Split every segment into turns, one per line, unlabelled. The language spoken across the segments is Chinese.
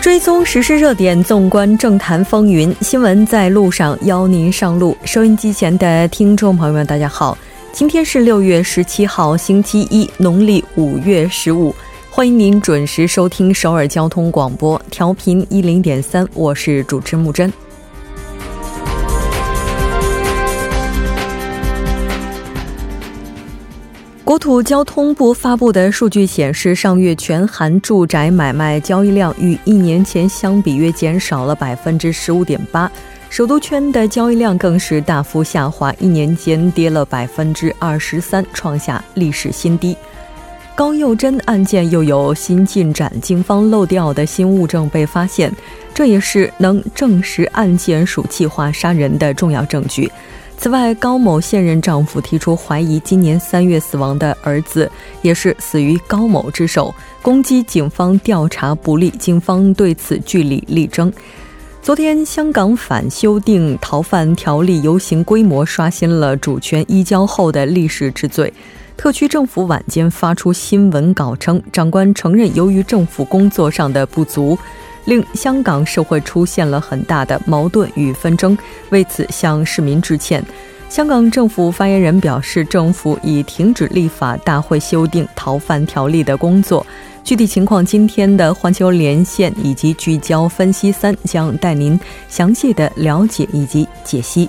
追踪时事热点，纵观政坛风云，新闻在路上，邀您上路。收音机前的听众朋友们，大家好，今天是六月十七号，星期一，农历五月十五，欢迎您准时收听首尔交通广播，调频一零点三，我是主持木真。国土交通部发布的数据显示，上月全韩住宅买卖交易量与一年前相比约减少了百分之十五点八，首都圈的交易量更是大幅下滑，一年间跌了百分之二十三，创下历史新低。高佑真案件又有新进展，警方漏掉的新物证被发现，这也是能证实案件属计划杀人的重要证据。此外，高某现任丈夫提出怀疑，今年三月死亡的儿子也是死于高某之手，攻击警方调查不力。警方对此据理力争。昨天，香港反修订逃犯条例游行规模刷新了主权移交后的历史之最。特区政府晚间发出新闻稿称，长官承认由于政府工作上的不足。令香港社会出现了很大的矛盾与纷争，为此向市民致歉。香港政府发言人表示，政府已停止立法大会修订逃犯条例的工作。具体情况，今天的环球连线以及聚焦分析三将带您详细的了解以及解析。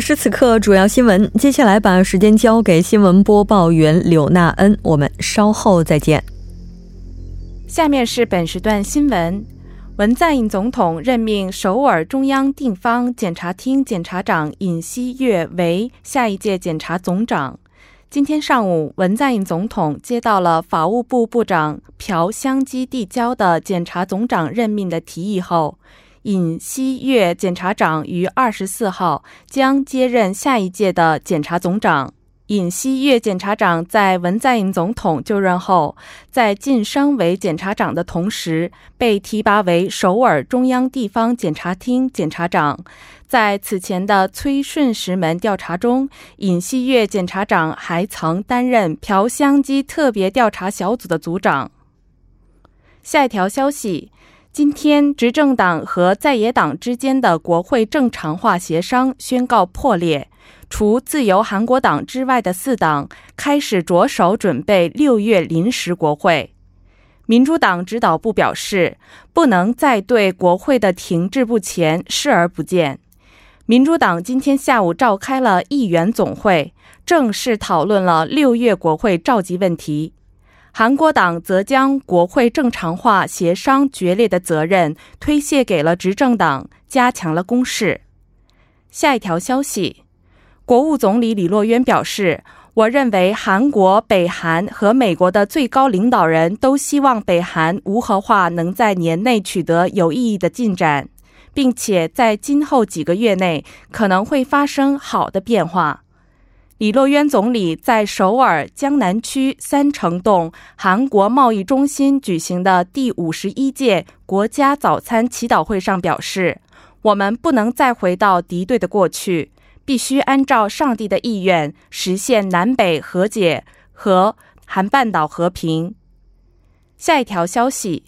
此时此刻，主要新闻。接下来把时间交给新闻播报员柳娜恩，我们稍后再见。
下面是本时段新闻：文在寅总统任命首尔中央地方检察厅检察长尹锡悦为下一届检察总长。今天上午，文在寅总统接到了法务部部长朴相基递交的检察总长任命的提议后。尹锡悦检察长于二十四号将接任下一届的检察总长。尹锡悦检察长在文在寅总统就任后，在晋升为检察长的同时，被提拔为首尔中央地方检察厅检察长。在此前的崔顺实门调查中，尹锡悦检察长还曾担任朴相基特别调查小组的组长。下一条消息。今天，执政党和在野党之间的国会正常化协商宣告破裂。除自由韩国党之外的四党开始着手准备六月临时国会。民主党指导部表示，不能再对国会的停滞不前视而不见。民主党今天下午召开了议员总会，正式讨论了六月国会召集问题。韩国党则将国会正常化协商决裂的责任推卸给了执政党，加强了攻势。下一条消息，国务总理李洛渊表示：“我认为韩国、北韩和美国的最高领导人都希望北韩无核化能在年内取得有意义的进展，并且在今后几个月内可能会发生好的变化。”李洛渊总理在首尔江南区三城洞韩国贸易中心举行的第五十一届国家早餐祈祷会上表示：“我们不能再回到敌对的过去，必须按照上帝的意愿实现南北和解和韩半岛和平。”下一条消息：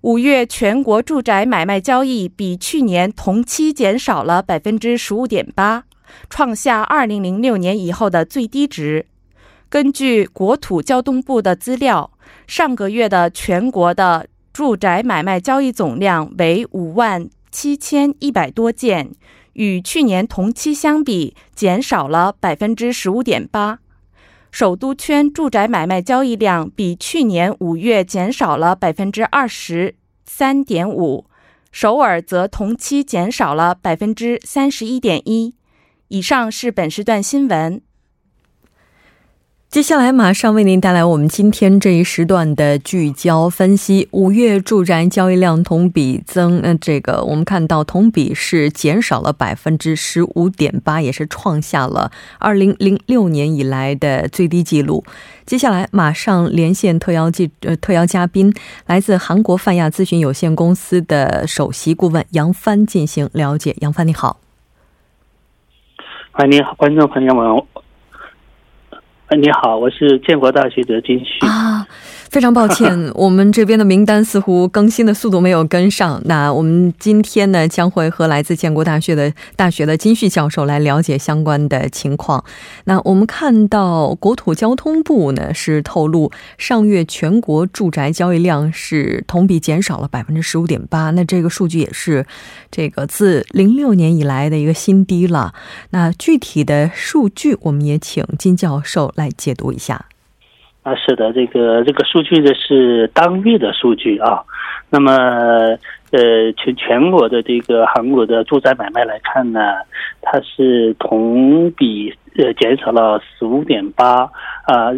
五月全国住宅买卖交易比去年同期减少了百分之十五点八。创下二零零六年以后的最低值。根据国土交通部的资料，上个月的全国的住宅买卖交易总量为五万七千一百多件，与去年同期相比减少了百分之十五点八。首都圈住宅买卖交易量比去年五月减少了百分之二十三点五，首尔则同期减少了百分之三十一点一。以上是本时段新闻。
接下来马上为您带来我们今天这一时段的聚焦分析。五月住宅交易量同比增，呃，这个我们看到同比是减少了百分之十五点八，也是创下了二零零六年以来的最低纪录。接下来马上连线特邀记呃特邀嘉宾，来自韩国泛亚咨询有限公司的首席顾问杨帆进行了解。杨帆你好，
哎你好，观众朋友们。哎，你好，我是建国大学的金旭
啊。非常抱歉，我们这边的名单似乎更新的速度没有跟上。那我们今天呢，将会和来自建国大学的大学的金旭教授来了解相关的情况。那我们看到国土交通部呢是透露，上月全国住宅交易量是同比减少了百分之十五点八。那这个数据也是这个自零六年以来的一个新低了。那具体的数据，我们也请金教授来解读一下。
啊，是的，这个这个数据呢是当月的数据啊。那么，呃，全全国的这个韩国的住宅买卖来看呢，它是同比呃减少了十五点八啊。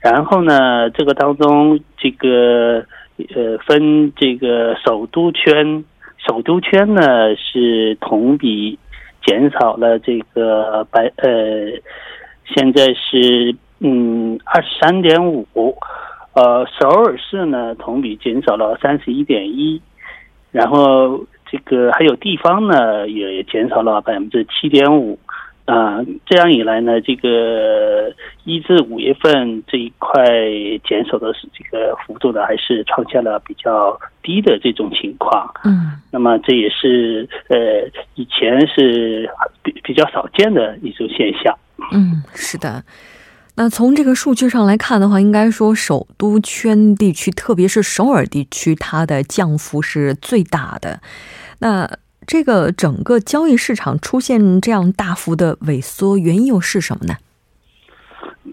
然后呢，这个当中这个呃分这个首都圈，首都圈呢是同比减少了这个百呃，现在是。嗯，二十三点五，呃，首尔市呢同比减少了三十一点一，然后这个还有地方呢也减少了百分之七点五，啊，这样一来呢，这个一至五月份这一块减少的是这个幅度呢，还是创下了比较低的这种情况。嗯，那么这也是呃以前是比比较少见的一种现象。
嗯，是的。那从这个数据上来看的话，应该说首都圈地区，特别是首尔地区，它的降幅是最大的。那这个整个交易市场出现这样大幅的萎缩，原因又是什么呢？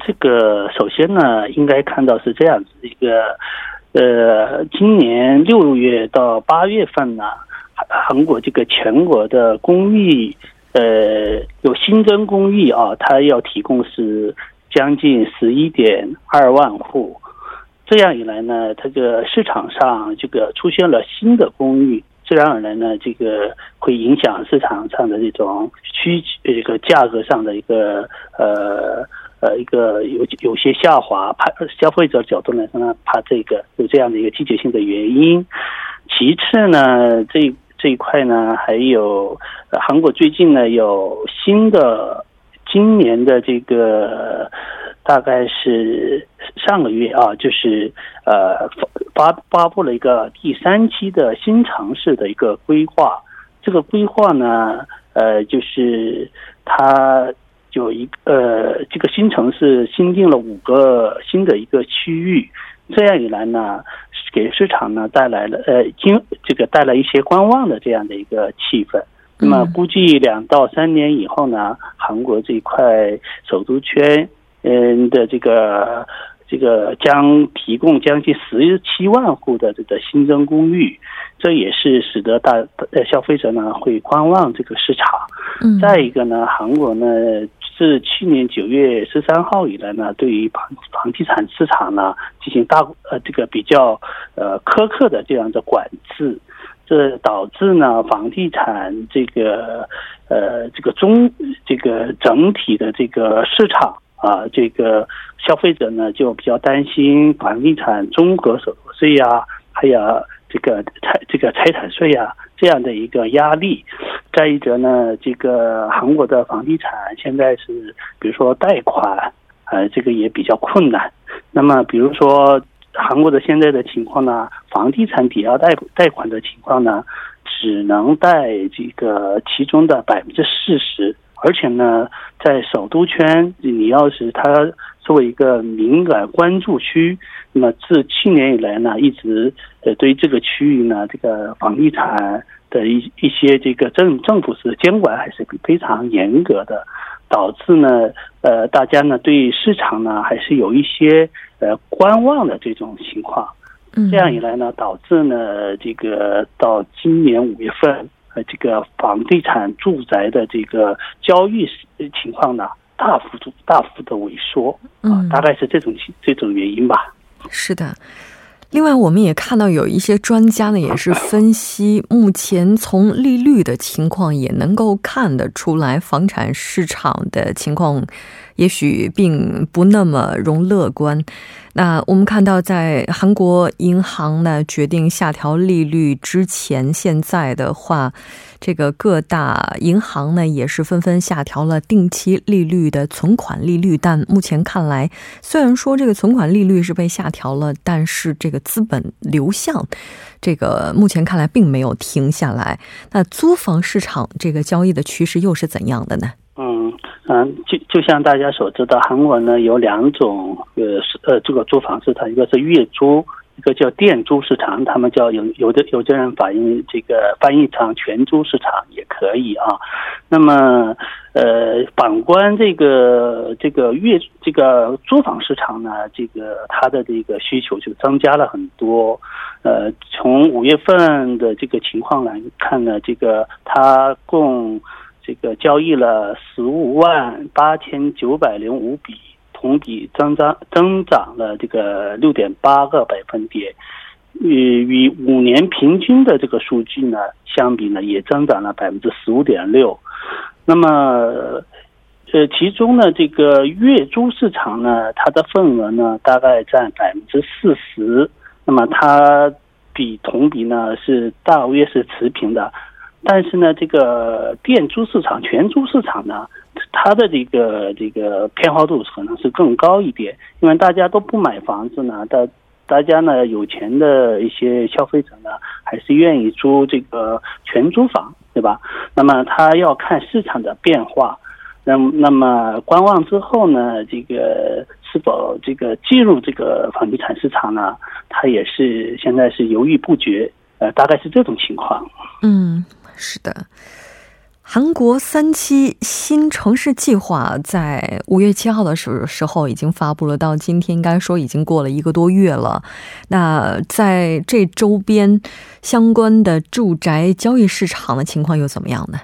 这个首先呢，应该看到是这样子一个，呃，今年六月到八月份呢，韩国这个全国的公寓，呃，有新增公寓啊，它要提供是。将近十一点二万户，这样一来呢，这个市场上这个出现了新的公寓，自然而然呢，这个会影响市场上的这种需这个价格上的一个呃呃一个有有些下滑，怕消费者角度来说呢，怕这个有这样的一个季节性的原因。其次呢，这这一块呢，还有韩国最近呢有新的。今年的这个大概是上个月啊，就是呃发发布了一个第三期的新城市的一个规划。这个规划呢，呃，就是它有一呃这个新城市新定了五个新的一个区域，这样一来呢，给市场呢带来了呃经这个带来一些观望的这样的一个气氛。那么估计两到三年以后呢，韩国这一块首都圈，嗯的这个这个将提供将近十七万户的这个新增公寓，这也是使得大呃消费者呢会观望这个市场。嗯，再一个呢，韩国呢自去年九月十三号以来呢，对于房房地产市场呢进行大呃这个比较呃苛刻的这样的管制。这导致呢，房地产这个呃，这个中这个整体的这个市场啊，这个消费者呢就比较担心房地产综合所得税呀，还有这个财这个财产税呀这样的一个压力。再一则呢，这个韩国的房地产现在是，比如说贷款，呃，这个也比较困难。那么，比如说。韩国的现在的情况呢，房地产抵押贷贷款的情况呢，只能贷这个其中的百分之四十而且呢，在首都圈，你要是它作为一个敏感关注区，那么自去年以来呢，一直呃对这个区域呢，这个房地产的一一些这个政政府是监管还是非常严格的，导致呢，呃，大家呢对市场呢还是有一些呃观望的这种情况。这样一来呢，导致呢，这个到今年五月份。呃这个房地产住宅的这个交易情况呢，大幅度大幅的萎缩啊，大概是这种这种原因吧。
是的。另外，我们也看到有一些专家呢，也是分析目前从利率的情况也能够看得出来，房产市场的情况也许并不那么容乐观。那我们看到，在韩国银行呢决定下调利率之前，现在的话，这个各大银行呢也是纷纷下调了定期利率的存款利率。但目前看来，虽然说这个存款利率是被下调了，但是这个资本流向，这个目前看来并没有停下来。那租房市场这个交易的趋势又是怎样的呢？
嗯嗯，就就像大家所知道，韩国呢有两种呃呃这个租房市场，一个是月租，一个叫店租市场。他们叫有有的有的人反映这个翻译成全租市场也可以啊。那么呃，反观这个这个月这个租房市场呢，这个它的这个需求就增加了很多。呃，从五月份的这个情况来看呢，这个它共。这个交易了十五万八千九百零五笔，同比增长增长了这个六点八个百分点，与与五年平均的这个数据呢相比呢，也增长了百分之十五点六。那么，呃，其中呢，这个月租市场呢，它的份额呢大概占百分之四十，那么它比同比呢是大约是持平的。但是呢，这个店租市场、全租市场呢，它的这个这个偏好度可能是更高一点，因为大家都不买房子呢，大大家呢有钱的一些消费者呢，还是愿意租这个全租房，对吧？那么他要看市场的变化，那那么观望之后呢，这个是否这个进入这个房地产市场呢？他也是现在是犹豫不决，呃，大概是这种情况。
嗯。是的，韩国三期新城市计划在五月七号的时时候已经发布了，到今天应该说已经过了一个多月了。那在这周边相关的住宅交易市场的情况又怎么样呢？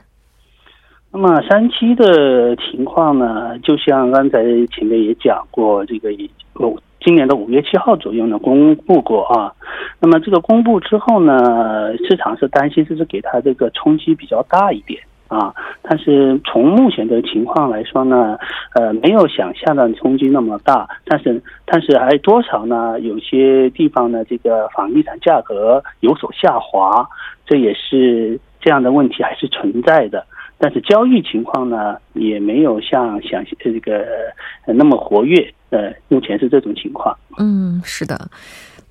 那么三期的情况呢，就像刚才前面也讲过，这个哦。今年的五月七号左右呢，公布过啊。那么这个公布之后呢，市场是担心就是给它这个冲击比较大一点啊。但是从目前的情况来说呢，呃，没有想象的冲击那么大。但是但是还多少呢？有些地方呢，这个房地产价格有所下滑，这也是这样的问题还是存在的。但是交易情况呢，也没有像想这个那么活跃。呃，目前是这种情况。
嗯，是的。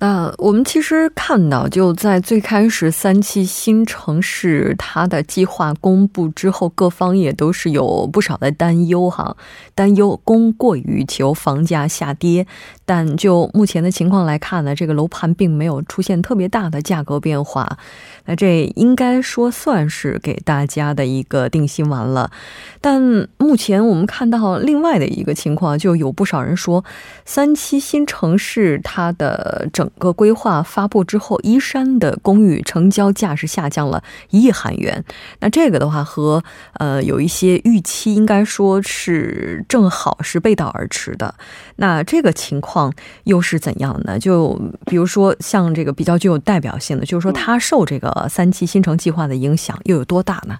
那我们其实看到，就在最开始三期新城市它的计划公布之后，各方也都是有不少的担忧哈，担忧供过于求，房价下跌。但就目前的情况来看呢，这个楼盘并没有出现特别大的价格变化。那这应该说算是给大家的一个定心丸了。但目前我们看到另外的一个情况，就有不少人说，三期新城市它的整个规划发布之后，依山的公寓成交价是下降了一亿韩元。那这个的话和呃有一些预期应该说是正好是背道而驰的。那这个情况又是怎样呢？就比如说像这个比较具有代表性的，就是说它受这个三期新城计划的影响又有多大呢？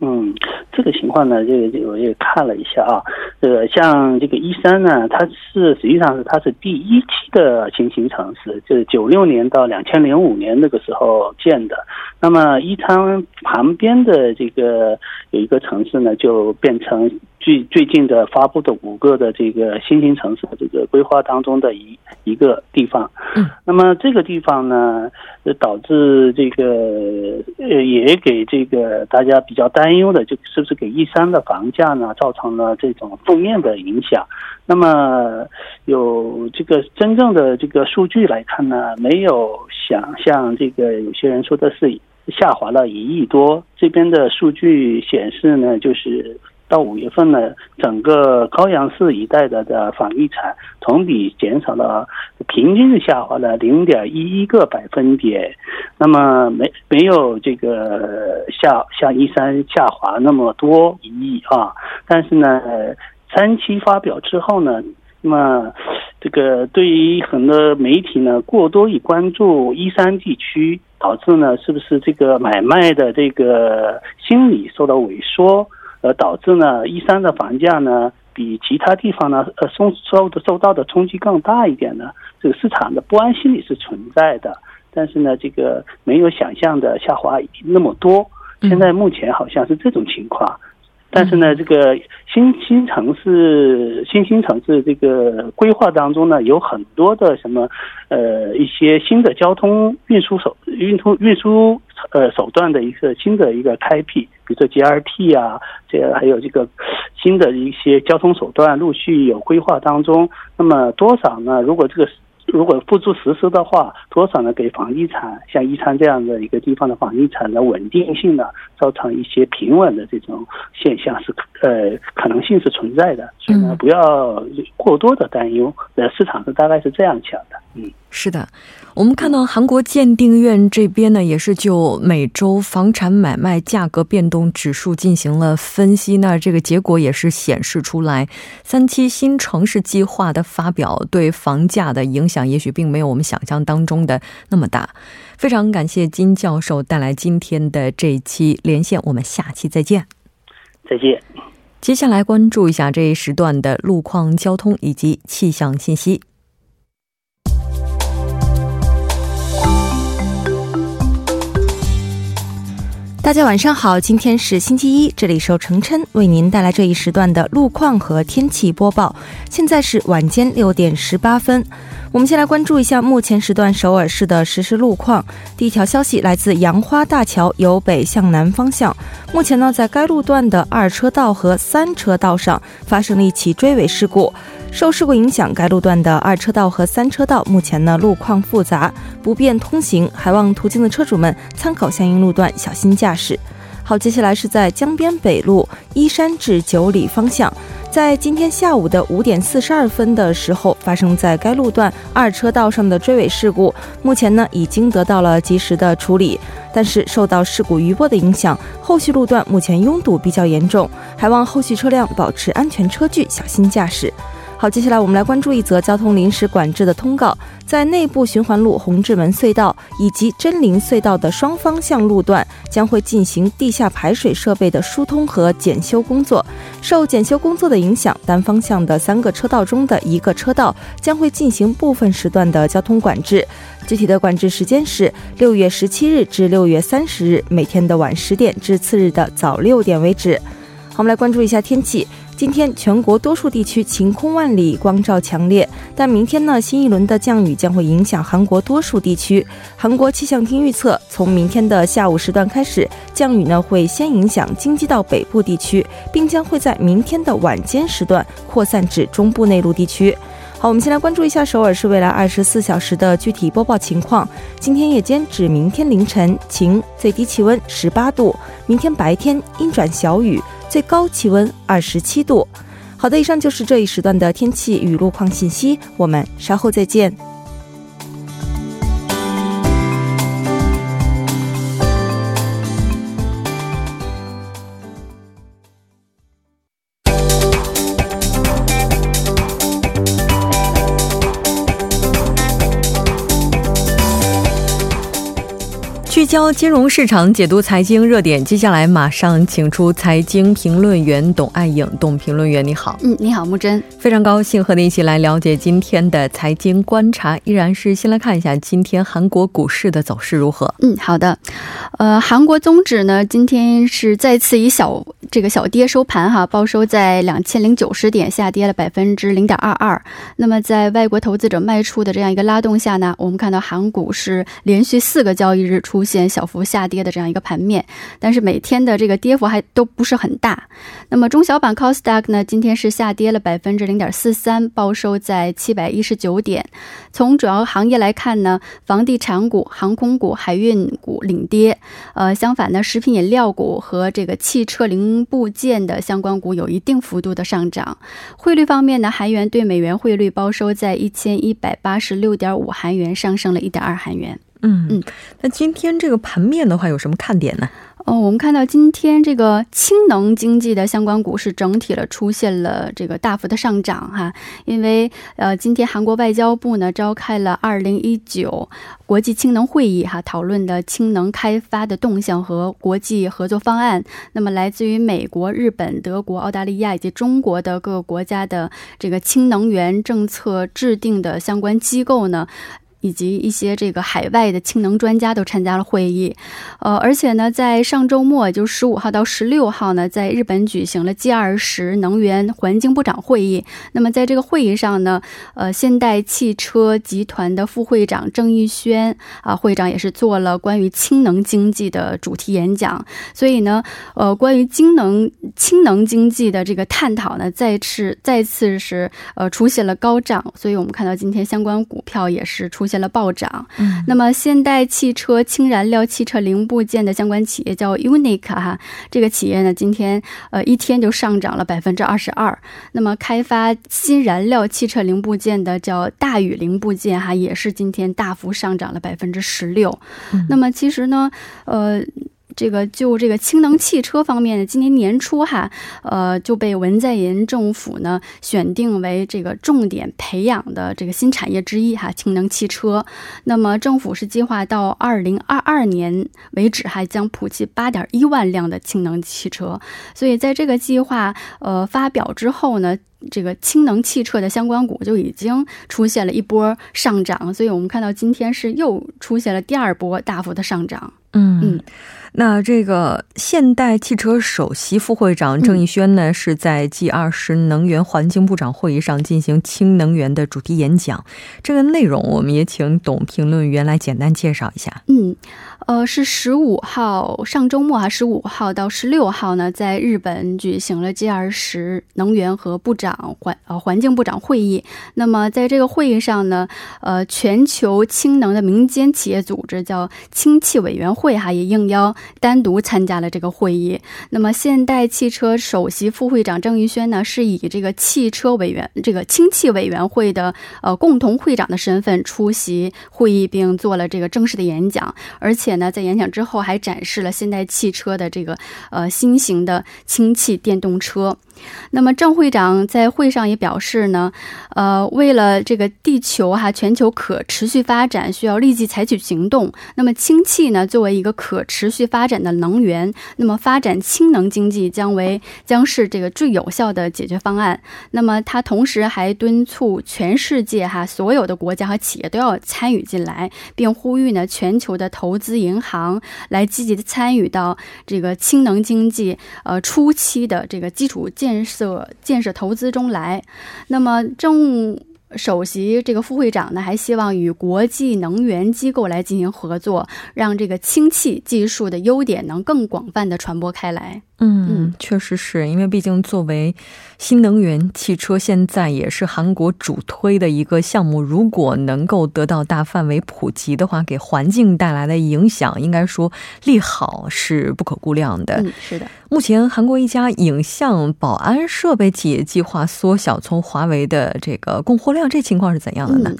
嗯。这个情况呢，这个我也看了一下啊，呃，像这个一三呢，它是实际上是它是第一期的新兴城市，就是九六年到两千零五年那个时候建的。那么一仓旁边的这个有一个城市呢，就变成最最近的发布的五个的这个新兴城市的这个规划当中的一一个地方。那么这个地方呢，导致这个呃也给这个大家比较担忧的，就是不是给一三的房价呢造成了这种负面的影响？那么有这个真正的这个数据来看呢，没有想象这个有些人说的是下滑了一亿多，这边的数据显示呢，就是。到五月份呢，整个高阳市一带的的房地产同比减少了，平均下滑了零点一一个百分点。那么没没有这个下像一三下滑那么多一亿啊。但是呢，三期发表之后呢，那么这个对于很多媒体呢过多以关注一三地区，导致呢是不是这个买卖的这个心理受到萎缩？呃，导致呢，一三的房价呢，比其他地方呢，呃，受受的受到的冲击更大一点呢。这个市场的不安心理是存在的，但是呢，这个没有想象的下滑那么多。现在目前好像是这种情况。但是呢，这个新新城市、新兴城市这个规划当中呢，有很多的什么，呃，一些新的交通运输手运输运输呃手段的一个新的一个开辟，比如说 GRT 啊，这还有这个新的一些交通手段陆续有规划当中。那么多少呢？如果这个。如果付诸实施的话，多少呢？给房地产像宜昌这样的一个地方的房地产的稳定性呢，造成一些平稳的这种现象是呃可能性是存在的，所以呢，不要过多的担忧。呃，市场是大概是这样想的，嗯。
是的，我们看到韩国鉴定院这边呢，也是就每周房产买卖价格变动指数进行了分析。那这个结果也是显示出来，三期新城市计划的发表对房价的影响，也许并没有我们想象当中的那么大。非常感谢金教授带来今天的这一期连线，我们下期再见。
再见。
接下来关注一下这一时段的路况、交通以及气象信息。
大家晚上好，今天是星期一，这里是程琛为您带来这一时段的路况和天气播报。现在是晚间六点十八分，我们先来关注一下目前时段首尔市的实时路况。第一条消息来自杨花大桥由北向南方向，目前呢，在该路段的二车道和三车道上发生了一起追尾事故。受事故影响，该路段的二车道和三车道目前呢路况复杂，不便通行，还望途经的车主们参考相应路段，小心驾驶。好，接下来是在江边北路依山至九里方向，在今天下午的五点四十二分的时候，发生在该路段二车道上的追尾事故，目前呢已经得到了及时的处理，但是受到事故余波的影响，后续路段目前拥堵比较严重，还望后续车辆保持安全车距，小心驾驶。好，接下来我们来关注一则交通临时管制的通告，在内部循环路红志门隧道以及真灵隧道的双方向路段将会进行地下排水设备的疏通和检修工作。受检修工作的影响，单方向的三个车道中的一个车道将会进行部分时段的交通管制。具体的管制时间是六月十七日至六月三十日，每天的晚十点至次日的早六点为止。好，我们来关注一下天气。今天全国多数地区晴空万里，光照强烈。但明天呢，新一轮的降雨将会影响韩国多数地区。韩国气象厅预测，从明天的下午时段开始，降雨呢会先影响京畿道北部地区，并将会在明天的晚间时段扩散至中部内陆地区。好，我们先来关注一下首尔市未来二十四小时的具体播报情况。今天夜间至明天凌晨晴，最低气温十八度；明天白天阴转小雨。最高气温二十七度。好的，以上就是这一时段的天气与路况信息。我们稍后再见。
焦金融市场，解读财经热点。接下来马上请出财经评论员董爱颖，董评论员你好。
嗯，你好，木真，
非常高兴和你一起来了解今天的财经观察。依然是先来看一下今天韩国股市的走势如何。
嗯，好的。呃，韩国综指呢，今天是再次以小这个小跌收盘哈，报收在两千零九十点，下跌了百分之零点二二。那么在外国投资者卖出的这样一个拉动下呢，我们看到韩股是连续四个交易日出现小幅下跌的这样一个盘面，但是每天的这个跌幅还都不是很大。那么中小板 c o s d a q 呢，今天是下跌了百分之零点四三，报收在七百一十九点。从主要行业来看呢，房地产股、航空股、海运股领跌。呃，相反呢，食品饮料股和这个汽车零部件的相关股有一定幅度的上涨。汇率方面呢，韩元对美元汇率报收在一千一百八十六点五韩元，上升了一点二韩元。
嗯嗯，那今天这个盘面的话，有什么看点呢？
哦，我们看到今天这个氢能经济的相关股市整体了出现了这个大幅的上涨哈，因为呃，今天韩国外交部呢召开了二零一九国际氢能会议哈，讨论的氢能开发的动向和国际合作方案。那么，来自于美国、日本、德国、澳大利亚以及中国的各个国家的这个氢能源政策制定的相关机构呢。以及一些这个海外的氢能专家都参加了会议，呃，而且呢，在上周末，就十五号到十六号呢，在日本举行了 G 二十能源环境部长会议。那么在这个会议上呢，呃，现代汽车集团的副会长郑义轩啊，会长也是做了关于氢能经济的主题演讲。所以呢，呃，关于氢能氢能经济的这个探讨呢，再次再次是呃出现了高涨。所以我们看到今天相关股票也是出。现了暴涨，嗯，那么现代汽车氢燃料汽车零部件的相关企业叫 Unique 哈，这个企业呢今天呃一天就上涨了百分之二十二。那么开发新燃料汽车零部件的叫大宇零部件哈，也是今天大幅上涨了百分之十六。那么其实呢，呃。这个就这个氢能汽车方面呢，今年年初哈，呃就被文在寅政府呢选定为这个重点培养的这个新产业之一哈，氢能汽车。那么政府是计划到二零二二年为止，还将普及八点一万辆的氢能汽车。所以在这个计划呃发表之后呢，这个氢能汽车的相关股就已经出现了一波上涨。所以我们看到今天是又出现了第二波大幅的上涨。
嗯嗯。那这个现代汽车首席副会长郑义轩呢，是在 G 二十能源环境部长会议上进行氢能源的主题演讲。这个内容，我们也请董评论员来简单介绍一下。
嗯。呃，是十五号上周末啊，十五号到十六号呢，在日本举行了 G 二十能源和部长环呃环境部长会议。那么在这个会议上呢，呃，全球氢能的民间企业组织叫氢气委员会哈，也应邀单独参加了这个会议。那么现代汽车首席副会长郑玉轩呢，是以这个汽车委员这个氢气委员会的呃共同会长的身份出席会议，并做了这个正式的演讲，而且。那在演讲之后，还展示了现代汽车的这个呃新型的氢气电动车。那么郑会长在会上也表示呢，呃，为了这个地球哈全球可持续发展，需要立即采取行动。那么氢气呢，作为一个可持续发展的能源，那么发展氢能经济将为将是这个最有效的解决方案。那么他同时还敦促全世界哈所有的国家和企业都要参与进来，并呼吁呢全球的投资银行来积极的参与到这个氢能经济呃初期的这个基础建。建设建设投资中来，那么政务首席这个副会长呢，还希望与国际能源机构来进行合作，让这个氢气技术的优点能更广泛的传播开来。
嗯，确实是因为毕竟作为新能源汽车，现在也是韩国主推的一个项目。如果能够得到大范围普及的话，给环境带来的影响，应该说利好是不可估量的。
嗯，是的。
目前，韩国一家影像保安设备企业计划缩小从华为的这个供货量，这情况是怎样的呢？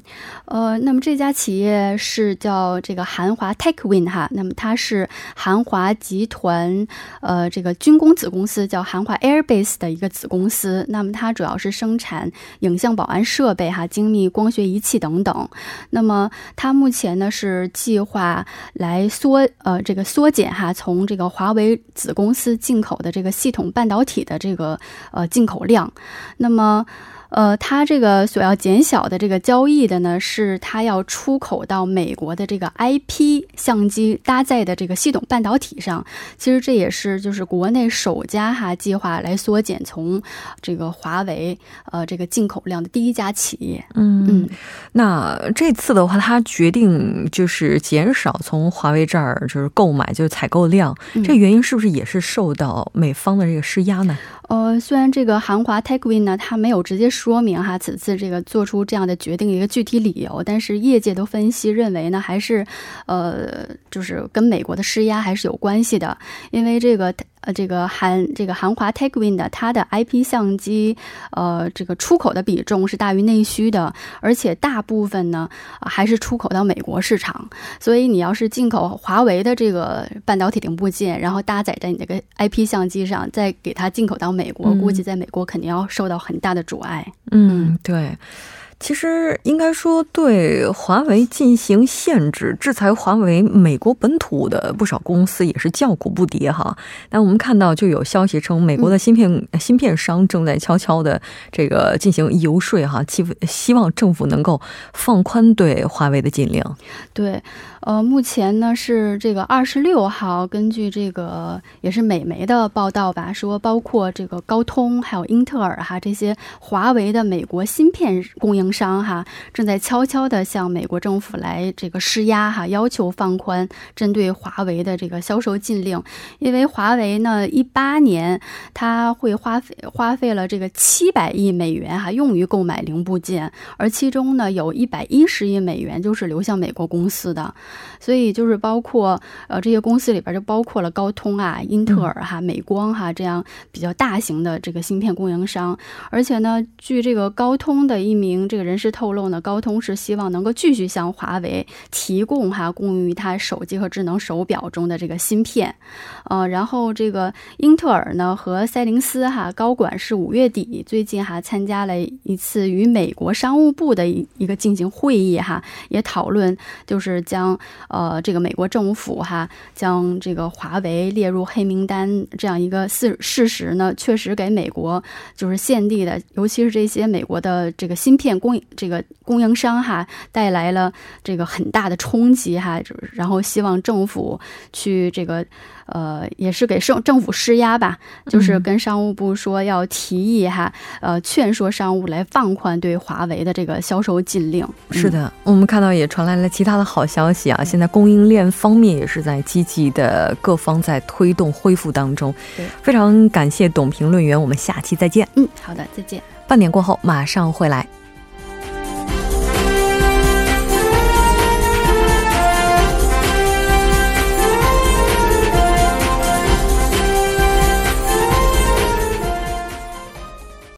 嗯、呃，那么这家企业是叫这个韩华 TechWin 哈，那么它是韩华集团呃这个军工子公司叫韩华 Airbase 的一个子公司，那么它主要是生产影像保安设备哈、精密光学仪器等等。那么它目前呢是计划来缩呃这个缩减哈从这个华为子公司进口的这个系统半导体的这个呃进口量，那么。呃，它这个所要减小的这个交易的呢，是它要出口到美国的这个 IP 相机搭载的这个系统半导体上。其实这也是就是国内首家哈计划来缩减从这个华为呃这个进口量的第一家企业。
嗯
嗯，
那这次的话，它决定就是减少从华为这儿就是购买，就是采购量，
嗯
这原因是不是也是受到美方的这个施压呢？
呃，虽然这个韩华 TechWin 呢，他没有直接说明哈此次这个做出这样的决定一个具体理由，但是业界都分析认为呢，还是呃，就是跟美国的施压还是有关系的，因为这个呃，这个韩这个韩华 TechWin 的它的 IP 相机呃这个出口的比重是大于内需的，而且大部分呢、呃还是出口到美国市场，所以你要是进口华为的这个半导体零部件，然后搭载在你这个 IP 相机上，再给它进口到美国，
嗯
估计在美国肯定要受到很大的阻碍。
嗯，对。其实应该说，对华为进行限制、制裁华为，美国本土的不少公司也是叫苦不迭哈。但我们看到，就有消息称，美国的芯片、芯片商正在悄悄的这个进行游说哈，希希望政府能够放宽对华为的禁令。
对，呃，目前呢是这个二十六号，根据这个也是美媒的报道吧，说包括这个高通还有英特尔哈这些华为的美国芯片供应商哈，正在悄悄的向美国政府来这个施压哈，要求放宽针对华为的这个销售禁令，因为华为呢一八年它会花费花费了这个七百亿美元哈，用于购买零部件，而其中呢有一百一十亿美元就是流向美国公司的，所以就是包括呃这些公司里边就包括了高通啊、英特尔哈、美光哈这样比较大型的这个芯片供应商，而且呢，据这个高通的一名这个人士透露呢，高通是希望能够继续向华为提供哈供于它手机和智能手表中的这个芯片，呃，然后这个英特尔呢和赛灵思哈高管是五月底最近哈参加了一次与美国商务部的一一个进行会议哈，也讨论就是将呃这个美国政府哈将这个华为列入黑名单这样一个事事实呢，确实给美国就是现地的，尤其是这些美国的这个芯片供应这个供应商哈带来了这个很大的冲击哈，就是然后希望政府去这个。呃，也是给政政府施压吧，就是跟商务部说要提议哈，呃，劝说商务来放宽对华为的这个销售禁令。
是的，我们看到也传来了其他的好消息啊！现在供应链方面也是在积极的各方在推动恢复当中
对。
非常感谢董评论员，我们下期再见。
嗯，好的，再见。
半点过后马上回来。